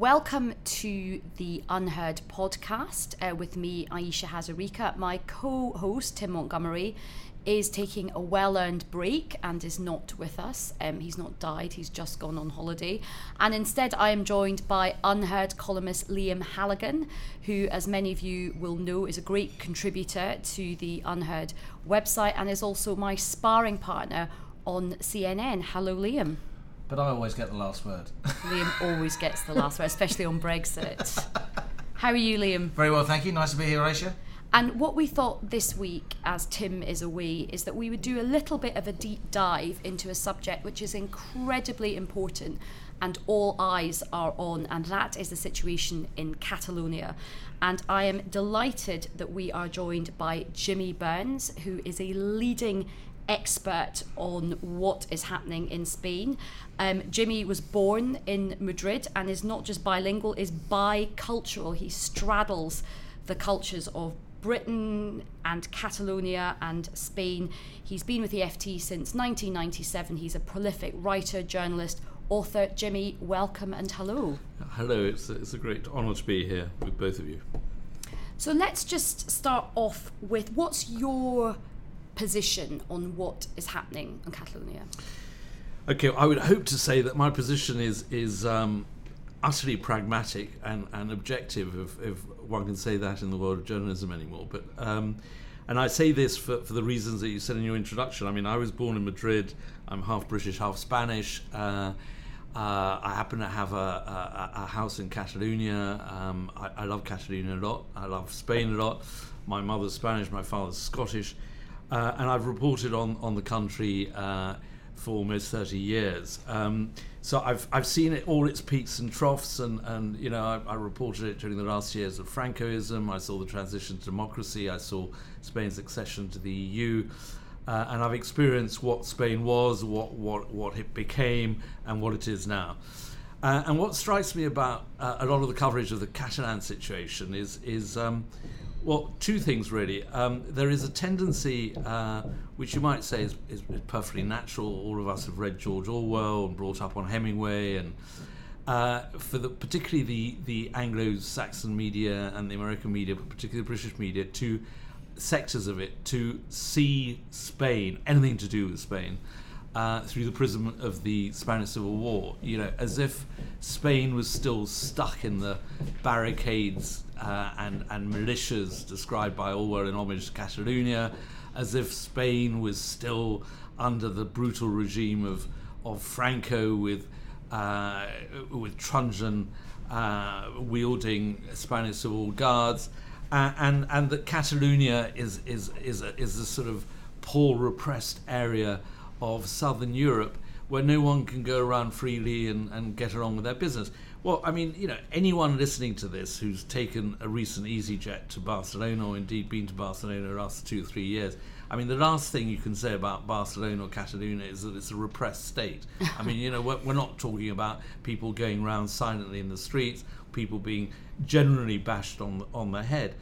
welcome to the UnHerd podcast uh, with me, Ayesha Hazarika. My co host, Tim Montgomerie, is taking a well earned break and is not with us. Um, he's not died, he's just gone on holiday. And instead, I am joined by UnHerd columnist Liam Halligan, who, as many of you will know, is a great contributor to the UnHerd website and is also my sparring partner on CNN. Hello, Liam. But I always get the last word. Liam always gets the last word, especially on Brexit. How are you, Liam? Very well, thank you. Nice to be here, Ayesha. And what we thought this week, as Tim is away, is that we would do a little bit of a deep dive into a subject which is incredibly important and all eyes are on, and that is the situation in Catalonia. And I am delighted that we are joined by Jimmy Burns, who is a leading expert on what is happening in Spain. Um, Jimmy was born in Madrid and is not just bilingual, is bicultural. He straddles the cultures of Britain and Catalonia and Spain. He's been with the FT since 1997. He's a prolific writer, journalist, author. Jimmy, welcome and hello. Hello, it's a, it's a great honour to be here with both of you. So let's just start off with what's your position on what is happening in Catalonia? Okay, I would hope to say that my position is is um, utterly pragmatic and, and objective, if, if one can say that in the world of journalism anymore. But um, and I say this for, for the reasons that you said in your introduction. I mean, I was born in Madrid. I'm half British, half Spanish. Uh, uh, I happen to have a, a, a house in Catalonia. Um, I, I, love Catalonia a lot. I love Spain a lot. My mother's Spanish, my father's Scottish. Uh, and I've reported on, on the country uh, for almost 30 years. Um, so I've I've seen it all its peaks and troughs, and and you know I, I, reported it during the last years of Francoism. I saw the transition to democracy. I saw Spain's accession to the EU. Uh, and I've experienced what Spain was, what, what, what it became, and what it is now. Uh, and what strikes me about uh, a lot of the coverage of the Catalan situation is, is um, well, two things really. Um, there is a tendency, uh, which you might say is, is, perfectly natural. All of us have read George Orwell and brought up on Hemingway, and uh, for the particularly the the Anglo-Saxon media and the American media, but particularly the British media, two sectors of it to see Spain, anything to do with Spain, uh, through the prism of the Spanish Civil War. You know, as if Spain was still stuck in the barricades uh, and, and militias described by Orwell in Homage to Catalonia, as if Spain was still under the brutal regime of, of Franco with, uh, with uh, wielding Spanish civil guards, and, and that Catalonia is, is, is, a, is a sort of poor, repressed area of southern Europe where no one can go around freely and, and get along with their business. Well, I mean, you know, anyone listening to this who's taken a recent EasyJet to Barcelona or indeed been to Barcelona the last two three years, I mean, the last thing you can say about Barcelona or Catalonia is that it's a repressed state. I mean, you know, we're, we're not talking about people going around silently in the streets, people being generally bashed on on the head.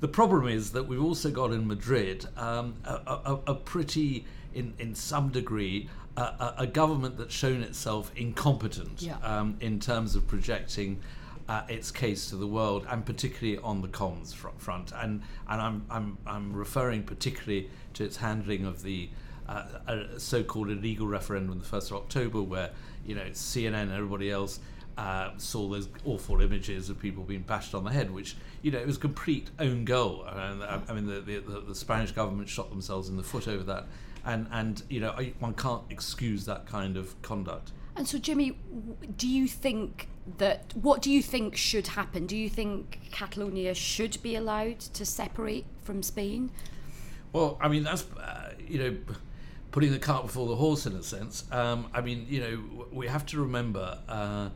The problem is that we've also got in Madrid um, a, a, a pretty, in in some degree, a, a, government that's shown itself incompetent yeah. um, in terms of projecting uh, its case to the world, and particularly on the comms front. And and I'm I'm I'm referring particularly to its handling of the uh, so-called illegal referendum on the first of October, where you know CNN and everybody else. Uh, saw those awful images of people being bashed on the head, which you know it was complete own goal. And I, I mean, the, the, the Spanish government shot themselves in the foot over that and and you know one can't excuse that kind of conduct. And so, Jimmy, do you think that what do you think should happen? Do you think Catalonia should be allowed to separate from Spain? Well, I mean that's uh, you know putting the cart before the horse in a sense. Um, I mean, you know, we have to remember. Uh,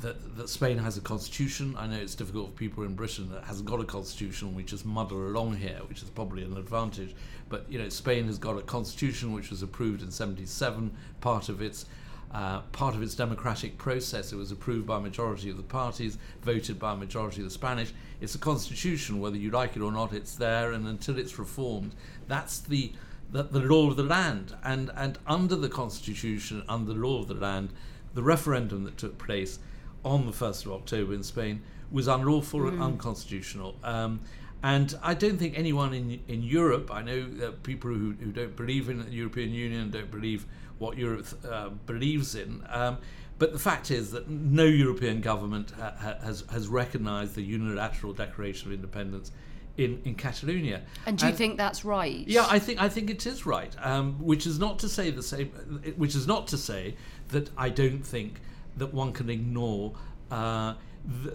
that, that Spain has a constitution. I know it's difficult for people in Britain that hasn't got a constitution. We just muddle along here, which is probably an advantage. But you know, Spain has got a constitution which was approved in '77. Part of its uh, part of its democratic process. It was approved by a majority of the parties, voted by a majority of the Spanish. It's a constitution, whether you like it or not. It's there, and until it's reformed, that's the the, the law of the land. And and under the constitution, under the law of the land, the referendum that took place on the 1st of October in Spain was unlawful and unconstitutional. Um, and I don't think anyone in in Europe, I know that people who, who don't believe in the European Union, don't believe what Europe uh, believes in. Um, but the fact is that no European government ha- ha- has, has recognised the unilateral declaration of independence in, in Catalonia. And do you think that's right? Yeah, I think I think it is right. Um, which is not to say the same. Which is not to say that I don't think that one can ignore uh, the,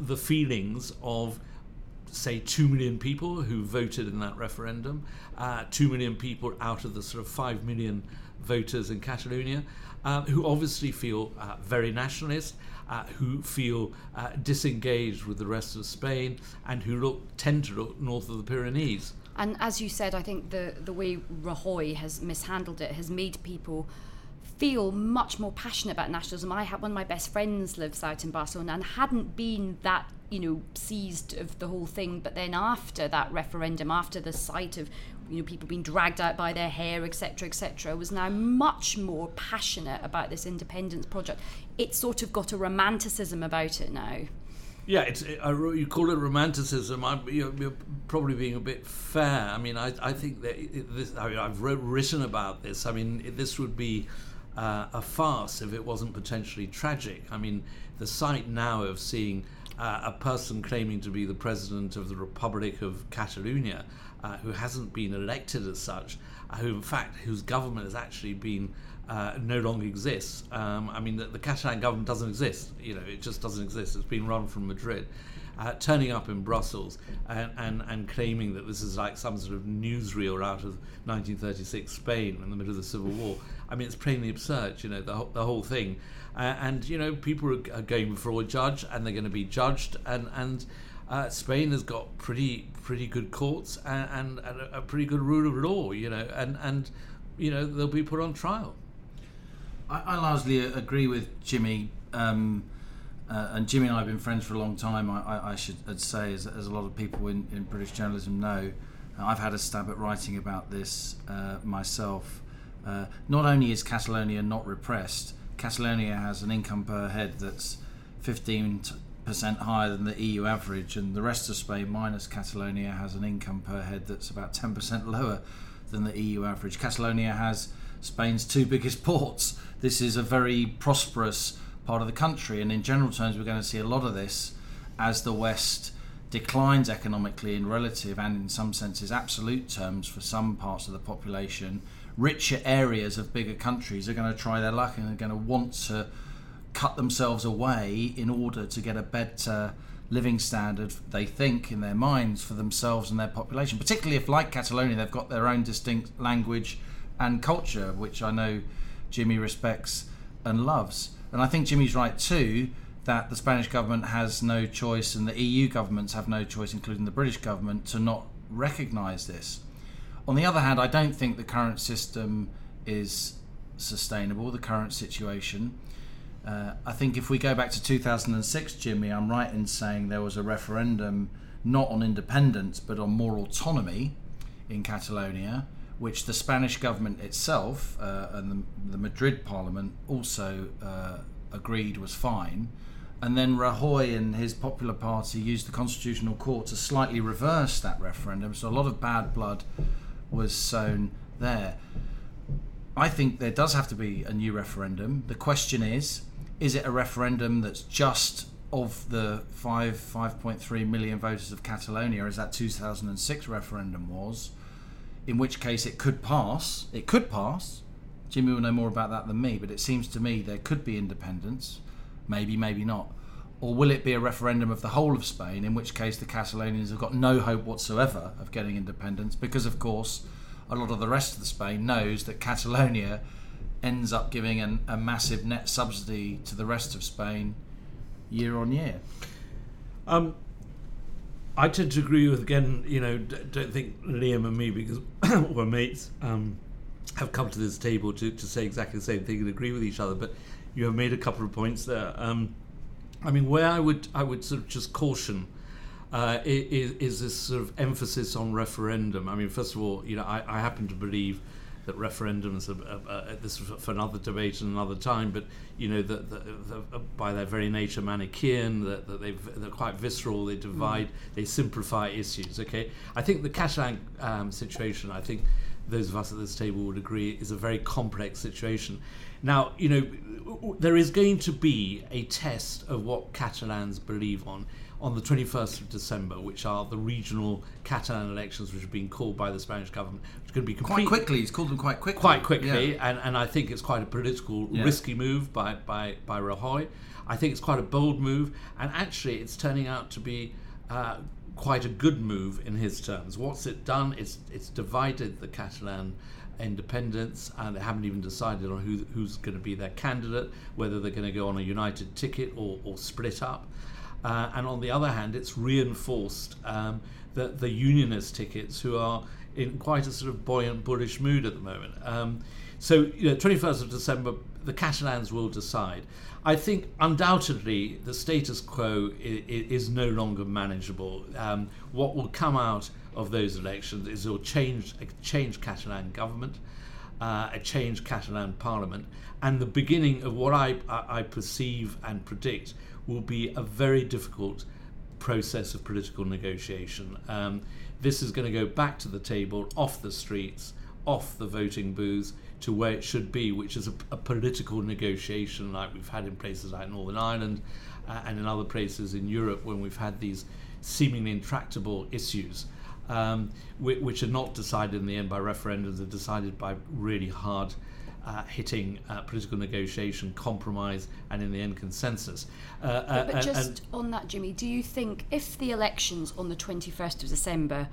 the feelings of say two million people who voted in that referendum, uh, two million people out of the sort of five million voters in Catalonia, uh, who obviously feel uh, very nationalist, uh, who feel uh, disengaged with the rest of Spain, and who look tend to look north of the Pyrenees. And as you said, I think the, the way Rajoy has mishandled it has made people feel much more passionate about nationalism. I had one of my best friends lives out in Barcelona and hadn't been that you know seized of the whole thing, but then after that referendum, after the sight of you know people being dragged out by their hair, etc., etc., was now much more passionate about this independence project. It's sort of got a romanticism about it now. Yeah, it's you call it romanticism. I'm, you're, you're, probably being a bit fair. I mean, I, I think that this, I mean, I've written about this. I mean, this would be uh, a farce if it wasn't potentially tragic. I mean, the sight now of seeing uh, a person claiming to be the president of the Republic of Catalonia, uh, who hasn't been elected as such, uh, who in fact whose government has actually been uh, no longer exists. Um, I mean, the, the, Catalan government doesn't exist. You know, it just doesn't exist. It's been run from Madrid. Uh, turning up in Brussels and, and, and claiming that this is like some sort of newsreel out of 1936 Spain in the middle of the Civil War. I mean, it's plainly absurd, you know, the, whole, the whole thing. Uh, and, you know, people are, are, going before a judge and they're going to be judged. And, and uh, Spain has got pretty pretty good courts and, and, and a, a pretty good rule of law, you know, and, and, you know, they'll be put on trial. I, I largely agree with Jimmy. Um, uh, and Jimmy and I have been friends for a long time. I, I, I should say, as, as, a lot of people in, in British journalism know, I've had a stab at writing about this uh, myself. Uh, not only is Catalonia not repressed, Catalonia has an income per head that's 15% higher than the EU average, and the rest of Spain, minus Catalonia, has an income per head that's about 10% lower than the EU average. Catalonia has Spain's two biggest ports. This is a very prosperous part of the country, and in general terms, we're going to see a lot of this as the West declines economically in relative and in some senses absolute terms for some parts of the population. Richer areas of bigger countries are going to try their luck and are going to want to cut themselves away in order to get a better living standard, they think, in their minds for themselves and their population. Particularly if, like Catalonia, they've got their own distinct language and culture, which I know Jimmy respects and loves. And I think Jimmy's right too that the Spanish government has no choice and the EU governments have no choice, including the British government, to not recognise this. On the other hand, I don't think the current system is sustainable, the current situation. Uh, I think if we go back to 2006, Jimmy, I'm right in saying there was a referendum not on independence but on more autonomy in Catalonia which the Spanish government itself uh, and the, the, Madrid Parliament also uh, agreed was fine. And then Rajoy and his Popular Party used the Constitutional Court to slightly reverse that referendum. So a lot of bad blood was sown there. I think there does have to be a new referendum. The question is is it a referendum that's just of the 5 5.3 million voters of Catalonia as that 2006 referendum was? in which case it could pass. It could pass. Jimmy will know more about that than me, but it seems to me there could be independence. Maybe, maybe not. Or will it be a referendum of the whole of Spain, in which case the Catalonians have got no hope whatsoever of getting independence, because, of course, a lot of the rest of Spain knows that Catalonia ends up giving an, a massive net subsidy to the rest of Spain year on year. Um, I tend to agree with again. You know, don't think Liam and me because we're mates um, have come to this table to, to say exactly the same thing and agree with each other. But you have made a couple of points there. Um, I mean, where I would I would sort of just caution uh, is, is, this sort of emphasis on referendum. I mean, first of all, you know, I, I happen to believe that referendums are, uh, this is for another debate and another time, but you know that the, the, by their very nature Manichaean, that, that they're quite visceral, they divide, mm. they simplify issues. Okay, I think the Catalan um, situation, I think those of us at this table would agree, is a very complex situation. Now, you know, there is going to be a test of what Catalans believe on on the 21st of December, which are the regional Catalan elections, which have been called by the Spanish government, which to be quite quickly. He's called them quite quickly. Quite quickly, yeah. and, and I think it's quite a political yeah. risky move by, by, by Rajoy. I think it's quite a bold move, and actually, it's turning out to be uh, quite a good move in his terms. What's it done? It's it's divided the Catalan independents and they haven't even decided on who, who's going to be their candidate, whether they're going to go on a united ticket or, or split up. Uh, and on the other hand, it's reinforced um, the, the unionist tickets who are in quite a sort of buoyant, bullish mood at the moment. Um, so, you know, 21st of December, the Catalans will decide. I think undoubtedly the status quo is, is no longer manageable. Um, what will come out of those elections is a change, a changed Catalan government, uh, a changed Catalan parliament, and the beginning of what I, I, I perceive and predict will be a very difficult process of political negotiation. Um, this is going to go back to the table, off the streets, off the voting booths, to where it should be, which is a, a political negotiation like we've had in places like Northern Ireland uh, and in other places in Europe when we've had these seemingly intractable issues. Um, which, which, are not decided in the end by referendums, are decided by really hard uh, hitting uh, political negotiation, compromise, and in the end consensus. Uh, but, but uh, just on that, Jimmy, do you think if the elections on the 21st of December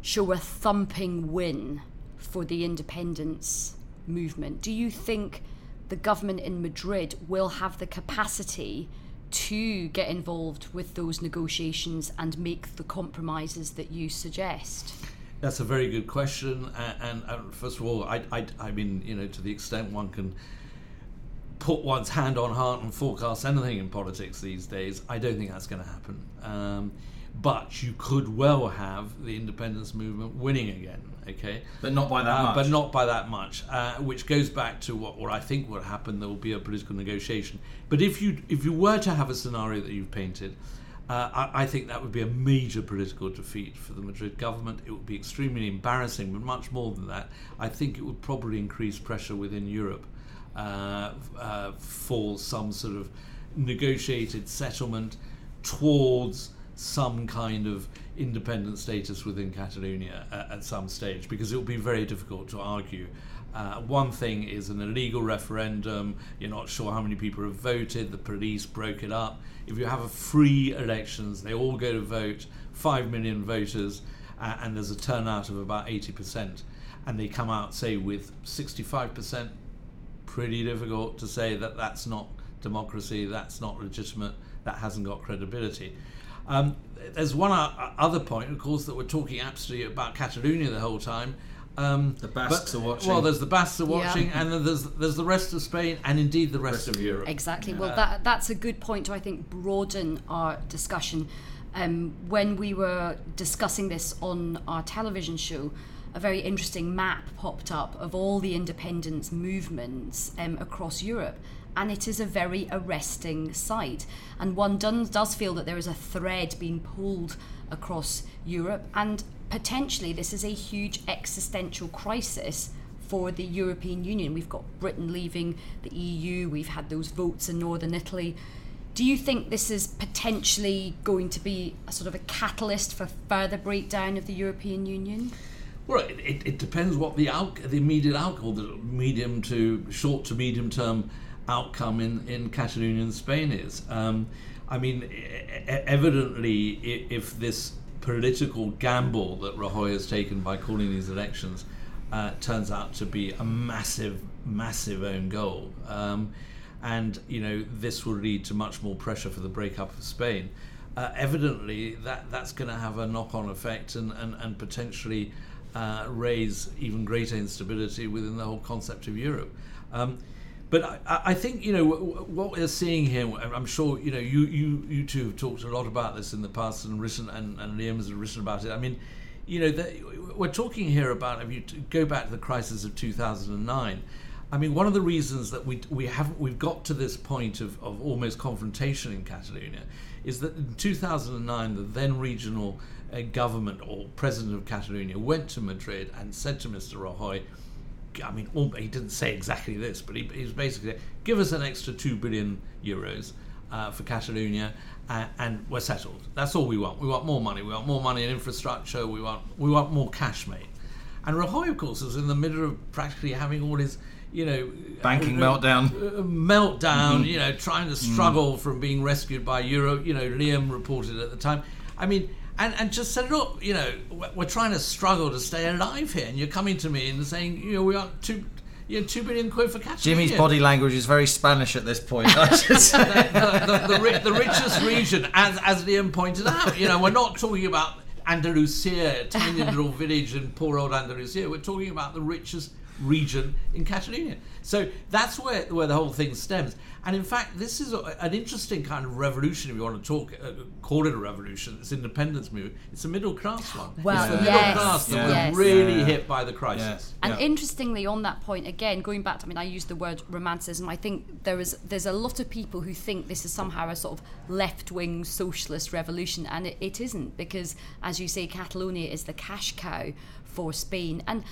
show a thumping win for the independence movement, do you think the government in Madrid will have the capacity? to get involved with those negotiations and make the compromises that you suggest? That's a very good question. And, and, first of all, I, I, I mean, you know, to the extent one can put one's hand on heart and forecast anything in politics these days, I don't think that's going to happen. Um, but you could well have the independence movement winning again. Okay, but not by that uh, much. But not by that much, uh, which goes back to what, what I think will happen. There will be a political negotiation. But if you if you were to have a scenario that you've painted, uh, I, I, think that would be a major political defeat for the Madrid government. It would be extremely embarrassing, but much more than that, I think it would probably increase pressure within Europe uh, uh, for some sort of negotiated settlement towards some kind of independent status within Catalonia at, at some stage, because it will be very difficult to argue. Uh, one thing is an illegal referendum, you're not sure how many people have voted, the police broke it up. If you have free elections, they all go to vote, 5 million voters, uh, and there's a turnout of about 80%, and they come out, say, with 65%, pretty difficult to say that that's not democracy, that's not legitimate, that hasn't got credibility. Um, there's one other point, of course, that we're talking absolutely about Catalonia the whole time, um, the Basques but, are watching. Well, there's the Basques are watching, yeah. and then there's there's the rest of Spain, and indeed the rest, rest of Europe. Exactly. Yeah. Well, that that's a good point to I think broaden our discussion. Um, when we were discussing this on our television show, a very interesting map popped up of all the independence movements um, across Europe. And it is a very arresting sight. And one does, does feel that there is a thread being pulled across Europe. And potentially this is a huge existential crisis for the European Union. We've got Britain leaving the EU, we've had those votes in northern Italy. Do you think this is potentially going to be a sort of a catalyst for further breakdown of the European Union? Well, it, it, it depends what the out, the immediate outcome, the medium to short to medium term outcome in, in Catalonia and Spain is. Um, I mean, evidently, if this political gamble that Rajoy has taken by calling these elections uh, turns out to be a massive, massive own goal. Um, and, you know, this will lead to much more pressure for the breakup of Spain. Uh, evidently, that, that's going to have a knock on effect and, and, and potentially uh, raise even greater instability within the whole concept of Europe. Um, but I, I, think you know what we're seeing here. I'm sure you know you you you two have talked a lot about this in the past and written and, and Liam has written about it. I mean, you know, we're talking here about if you go back to the crisis of 2009. I mean, one of the reasons that we we have we've got to this point of, of almost confrontation in Catalonia is that in 2009 the then regional uh, government or president of Catalonia went to Madrid and said to Mr. Rajoy, I mean, he didn't say exactly this, but he, he was basically, give us an extra two billion euros uh, for Catalonia, uh, and we're settled. That's all we want. We want more money. We want more money in infrastructure. We want we want more cash made. And Rajoy, of course, was in the middle of practically having all his, you know, banking uh, meltdown, uh, meltdown. Mm-hmm. You know, trying to struggle mm. from being rescued by Euro. You know, Liam reported at the time. I mean, and, and just said, look, you know, we're trying to struggle to stay alive here, and you're coming to me and saying, you know, we are two, you know, two billion quid for catching. Jimmy's body language is very Spanish at this point. the, the, the, the, richest region, as as Liam pointed out, you know, we're not talking about Andalusia, tiny little village in poor old Andalusia. We're talking about the richest region in Catalonia. So that's where, where the whole thing stems. And in fact, this is a, an interesting kind of revolution, if you want to talk, uh, call it a revolution, it's independence movement. It's a middle class one. Well, it's the middle class that yes. was really yeah. hit by the crisis. Yes. And yeah. interestingly, on that point, again, going back to, I mean, I used the word romanticism. I think there is there's a lot of people who think this is somehow a sort of left wing socialist revolution, and it, it isn't, because as you say, Catalonia is the cash cow for Spain. And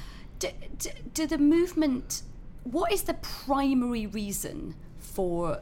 do, do, do the movement, what is the primary reason for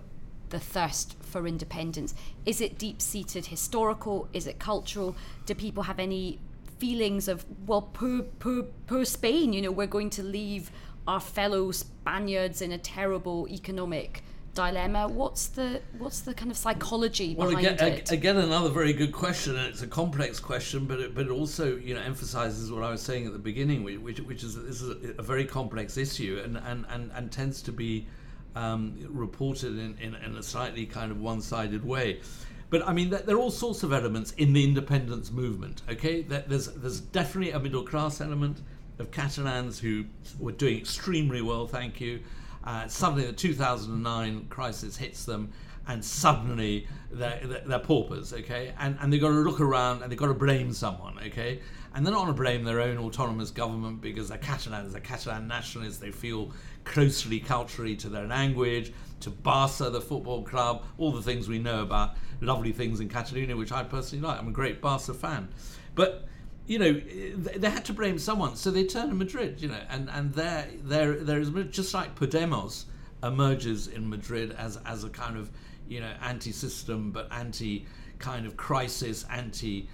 the thirst for independence? Is it deep seated historical? Is it cultural? Do people have any feelings of, well, poor, poor, poor Spain, you know, we're going to leave our fellow Spaniards in a terrible economic dilemma. What's the what's the kind of psychology well, behind again, it? Again, another very good question, and it's a complex question, but it, but it also you know emphasizes what I was saying at the beginning, which which is that this is a, a very complex issue, and and and, and tends to be um, reported in, in, in a slightly kind of one-sided way. But I mean, there are all sorts of elements in the independence movement. Okay, there's there's definitely a middle class element of Catalans who were doing extremely well, thank you, uh, suddenly the 2009 crisis hits them and suddenly they're, they're, paupers, okay? And, and they've got to look around and they've got to blame someone, okay? And they're not going to blame their own autonomous government because they're Catalans, they're Catalan nationalists, they feel closely culturally to their language, to Barça, the football club, all the things we know about lovely things in Catalonia, which I personally like. I'm a great Barça fan. But you know, they had to blame someone, so they turn to Madrid, you know, and, and there, there, there is just like Podemos emerges in Madrid as, as a kind of, you know, anti-system but anti kind of crisis, anti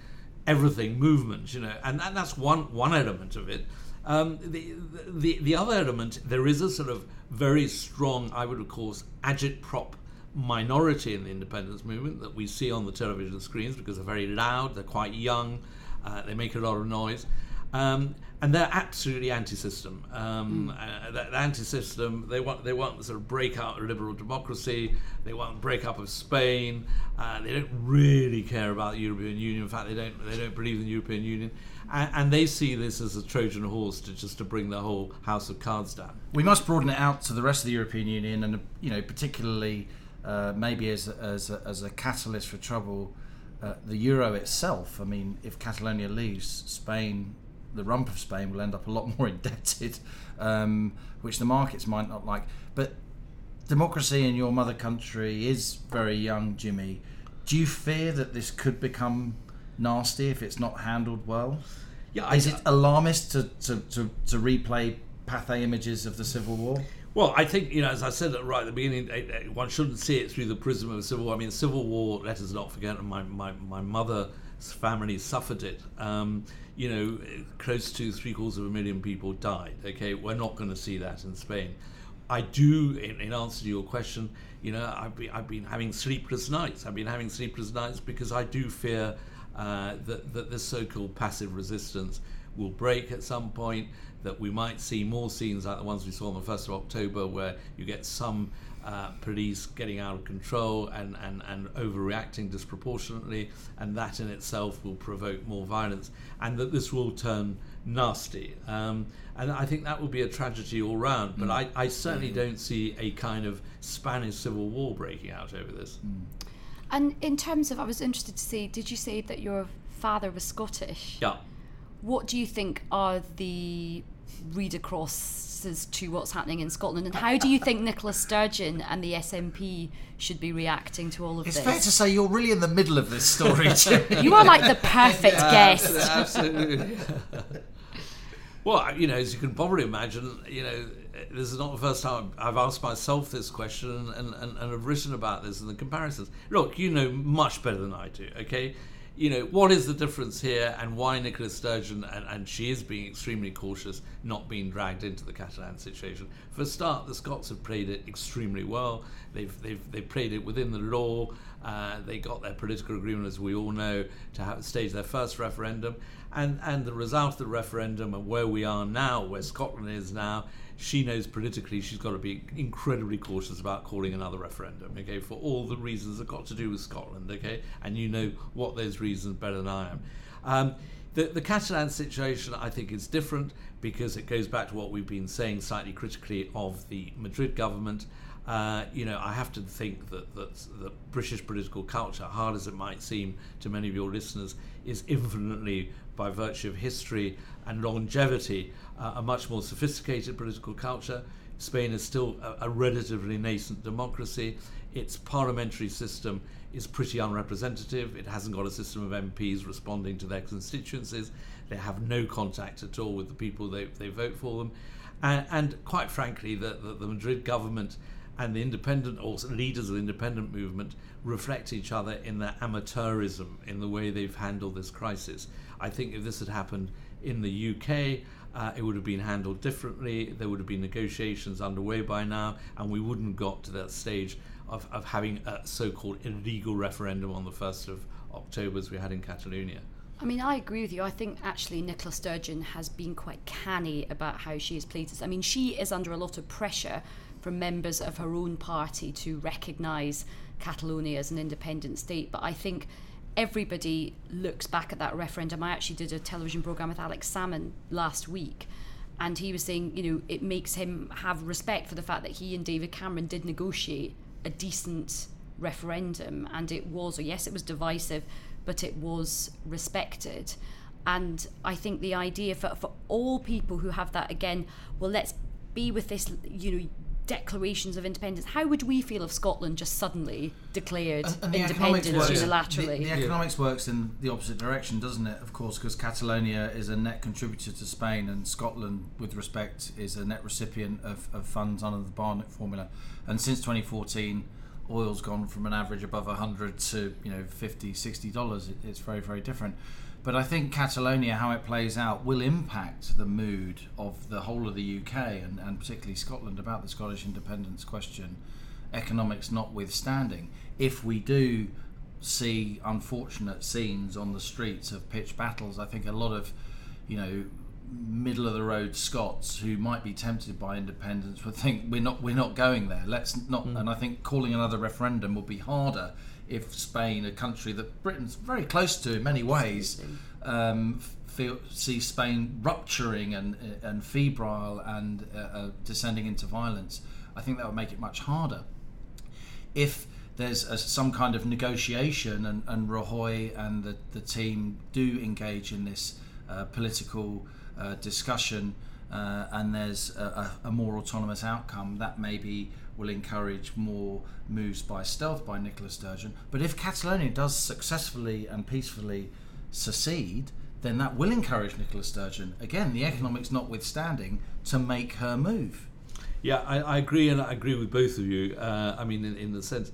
everything movement, you know, and, and that's one one element of it. Um, the, the the other element, there is a sort of very strong, I would of course, agitprop minority in the independence movement that we see on the television screens because they're very loud, they're quite young, uh, they make a lot of noise. Um, and they're absolutely anti-system. Um, mm. uh, they're anti-system. They want they want the sort of breakout of liberal democracy. They want breakup of Spain. Uh, they don't really care about the European Union. In fact, they don't they don't believe in the European Union, and, and they see this as a Trojan horse to just to bring the whole house of cards down. We must broaden it out to the rest of the European Union, and you know particularly uh, maybe as as a, as a catalyst for trouble uh, the euro itself, I mean, if Catalonia leaves, Spain, the rump of Spain will end up a lot more indebted, um, which the markets might not like. But democracy in your mother country is very young, Jimmy. Do you fear that this could become nasty if it's not handled well? Yeah, is it alarmist to, to, to, to replay Pathé images of the Civil War? Well, I think you know, as I said right at the beginning, one shouldn't see it through the prism of civil war. I mean, civil war. Let us not forget, my my my mother's family suffered it. Um, you know, close to three quarters of a million people died. Okay, we're not going to see that in Spain. I do, in, in, answer to your question, you know, I've been, I've been having sleepless nights. I've been having sleepless nights because I do fear uh, that, that this so called passive resistance will break at some point that we might see more scenes like the ones we saw on the 1st of October, where you get some uh, police getting out of control and, and, and overreacting disproportionately, and that in itself will provoke more violence, and that this will turn nasty. Um, and I think that will be a tragedy all round, but mm. I, I, certainly mm. don't see a kind of Spanish civil war breaking out over this. Mm. And in terms of, I was interested to see, did you say that your father was Scottish? Yeah. What do you think are the read acrosses to what's happening in Scotland, and how do you think Nicola Sturgeon and the SNP should be reacting to all of It's this? It's fair to say you're really in the middle of this story, Jimmy. you are like the perfect guest. Absolutely. well, you know, as you can probably imagine, you know, this is not the first time I've asked myself this question and, and, and have written about this and the comparisons. Look, you know much better than I do, okay? You know, what is the difference here and why Nicola Sturgeon, and, and she is being extremely cautious, not being dragged into the Catalan situation. For a start, the Scots have played it extremely well. They've, they've, they've played it within the law. Uh, they got their political agreement, as we all know, to have stage their first referendum. And, and the result of the referendum and where we are now, where Scotland is now, she knows politically she's got to be incredibly cautious about calling another referendum, okay, for all the reasons that got to do with Scotland, okay? And you know what those reasons better than I am. Um, the, the Catalan situation, I think, is different because it goes back to what we've been saying slightly critically of the Madrid government. Uh, you know, I have to think that, that the British political culture, hard as it might seem to many of your listeners, is infinitely, by virtue of history and longevity, uh, a much more sophisticated political culture. Spain is still a, a relatively nascent democracy. Its parliamentary system is pretty unrepresentative. It hasn't got a system of MPs responding to their constituencies. They have no contact at all with the people they, they vote for them. And, and quite frankly, the, the, the Madrid government and the independent or leaders of the independent movement reflect each other in their amateurism in the way they've handled this crisis. I think if this had happened in the UK, uh, it would have been handled differently. There would have been negotiations underway by now, and we wouldn't got to that stage of, of having a so-called illegal referendum on the 1st of October as we had in Catalonia. I mean, I agree with you. I think actually Nicola Sturgeon has been quite canny about how she has played this. I mean, she is under a lot of pressure from members of her own party to recognise Catalonia as an independent state. But I think everybody looks back at that referendum. I actually did a television programme with Alex Salmond last week. And he was saying, you know, it makes him have respect for the fact that he and David Cameron did negotiate a decent referendum. And it was, or yes, it was divisive, but it was respected. And I think the idea for, for all people who have that, again, well, let's be with this, you know, declarations of independence. How would we feel if Scotland just suddenly declared And- and the independence economics works- unilaterally? The, the economics works in the opposite direction, doesn't it? Of course, because Catalonia is a net contributor to Spain, and Scotland, with respect, is a net recipient of, of funds under the Barnett formula. And since 2014, oil's gone from an average above 100 to you know 50, 60 dollars. It, it's very, very different. But I think Catalonia, how it plays out, will impact the mood of the whole of the UK and, and particularly Scotland about the Scottish independence question, economics notwithstanding. If we do see unfortunate scenes on the streets of pitched battles, I think a lot of, you know, middle of the road Scots who might be tempted by independence would think we're not we're not going there. Let's not. Mm. And I think calling another referendum will be harder if Spain, a country that Britain's very close to in many ways, um, feel see Spain rupturing and and febrile and uh, uh, descending into violence. I think that would make it much harder if there's a, some kind of negotiation and, and Rajoy and the, the team do engage in this uh, political uh, discussion uh, and there's a, a, more autonomous outcome, that maybe will encourage more moves by stealth by Nicola Sturgeon. But if Catalonia does successfully and peacefully secede, then that will encourage Nicola Sturgeon, again, the economics notwithstanding, to make her move. Yeah, I, I agree, and I agree with both of you. Uh, I mean, in, in the sense,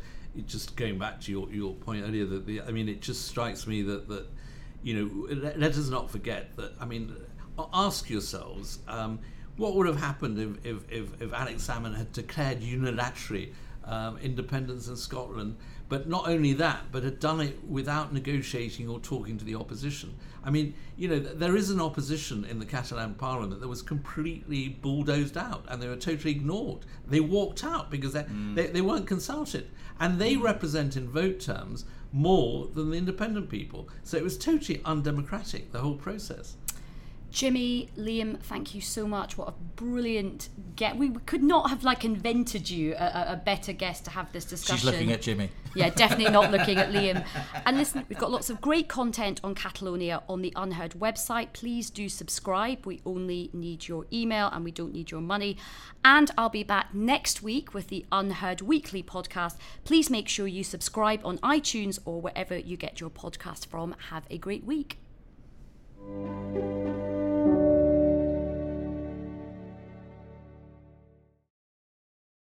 just going back to your, your point earlier, that the, I mean, it just strikes me that that you know, let, let us not forget that. I mean, ask yourselves, um, what would have happened if if, if, if Alex Salmond had declared unilaterally um, independence in Scotland? But not only that, but had done it without negotiating or talking to the opposition. I mean, you know, there is an opposition in the Catalan parliament that was completely bulldozed out and they were totally ignored. They walked out because mm. they, they, weren't consulted. And they represent, in vote terms, more than the independent people. So it was totally undemocratic, the whole process. Jimmy, Liam, thank you so much. What a brilliant get. We could not have like invented you a, a better guest to have this discussion. She's looking at Jimmy. Yeah, definitely not looking at Liam. And listen, we've got lots of great content on Catalonia on the UnHerd website. Please do subscribe. We only need your email and we don't need your money. And I'll be back next week with the UnHerd Weekly podcast. Please make sure you subscribe on iTunes or wherever you get your podcast from. Have a great week. thank you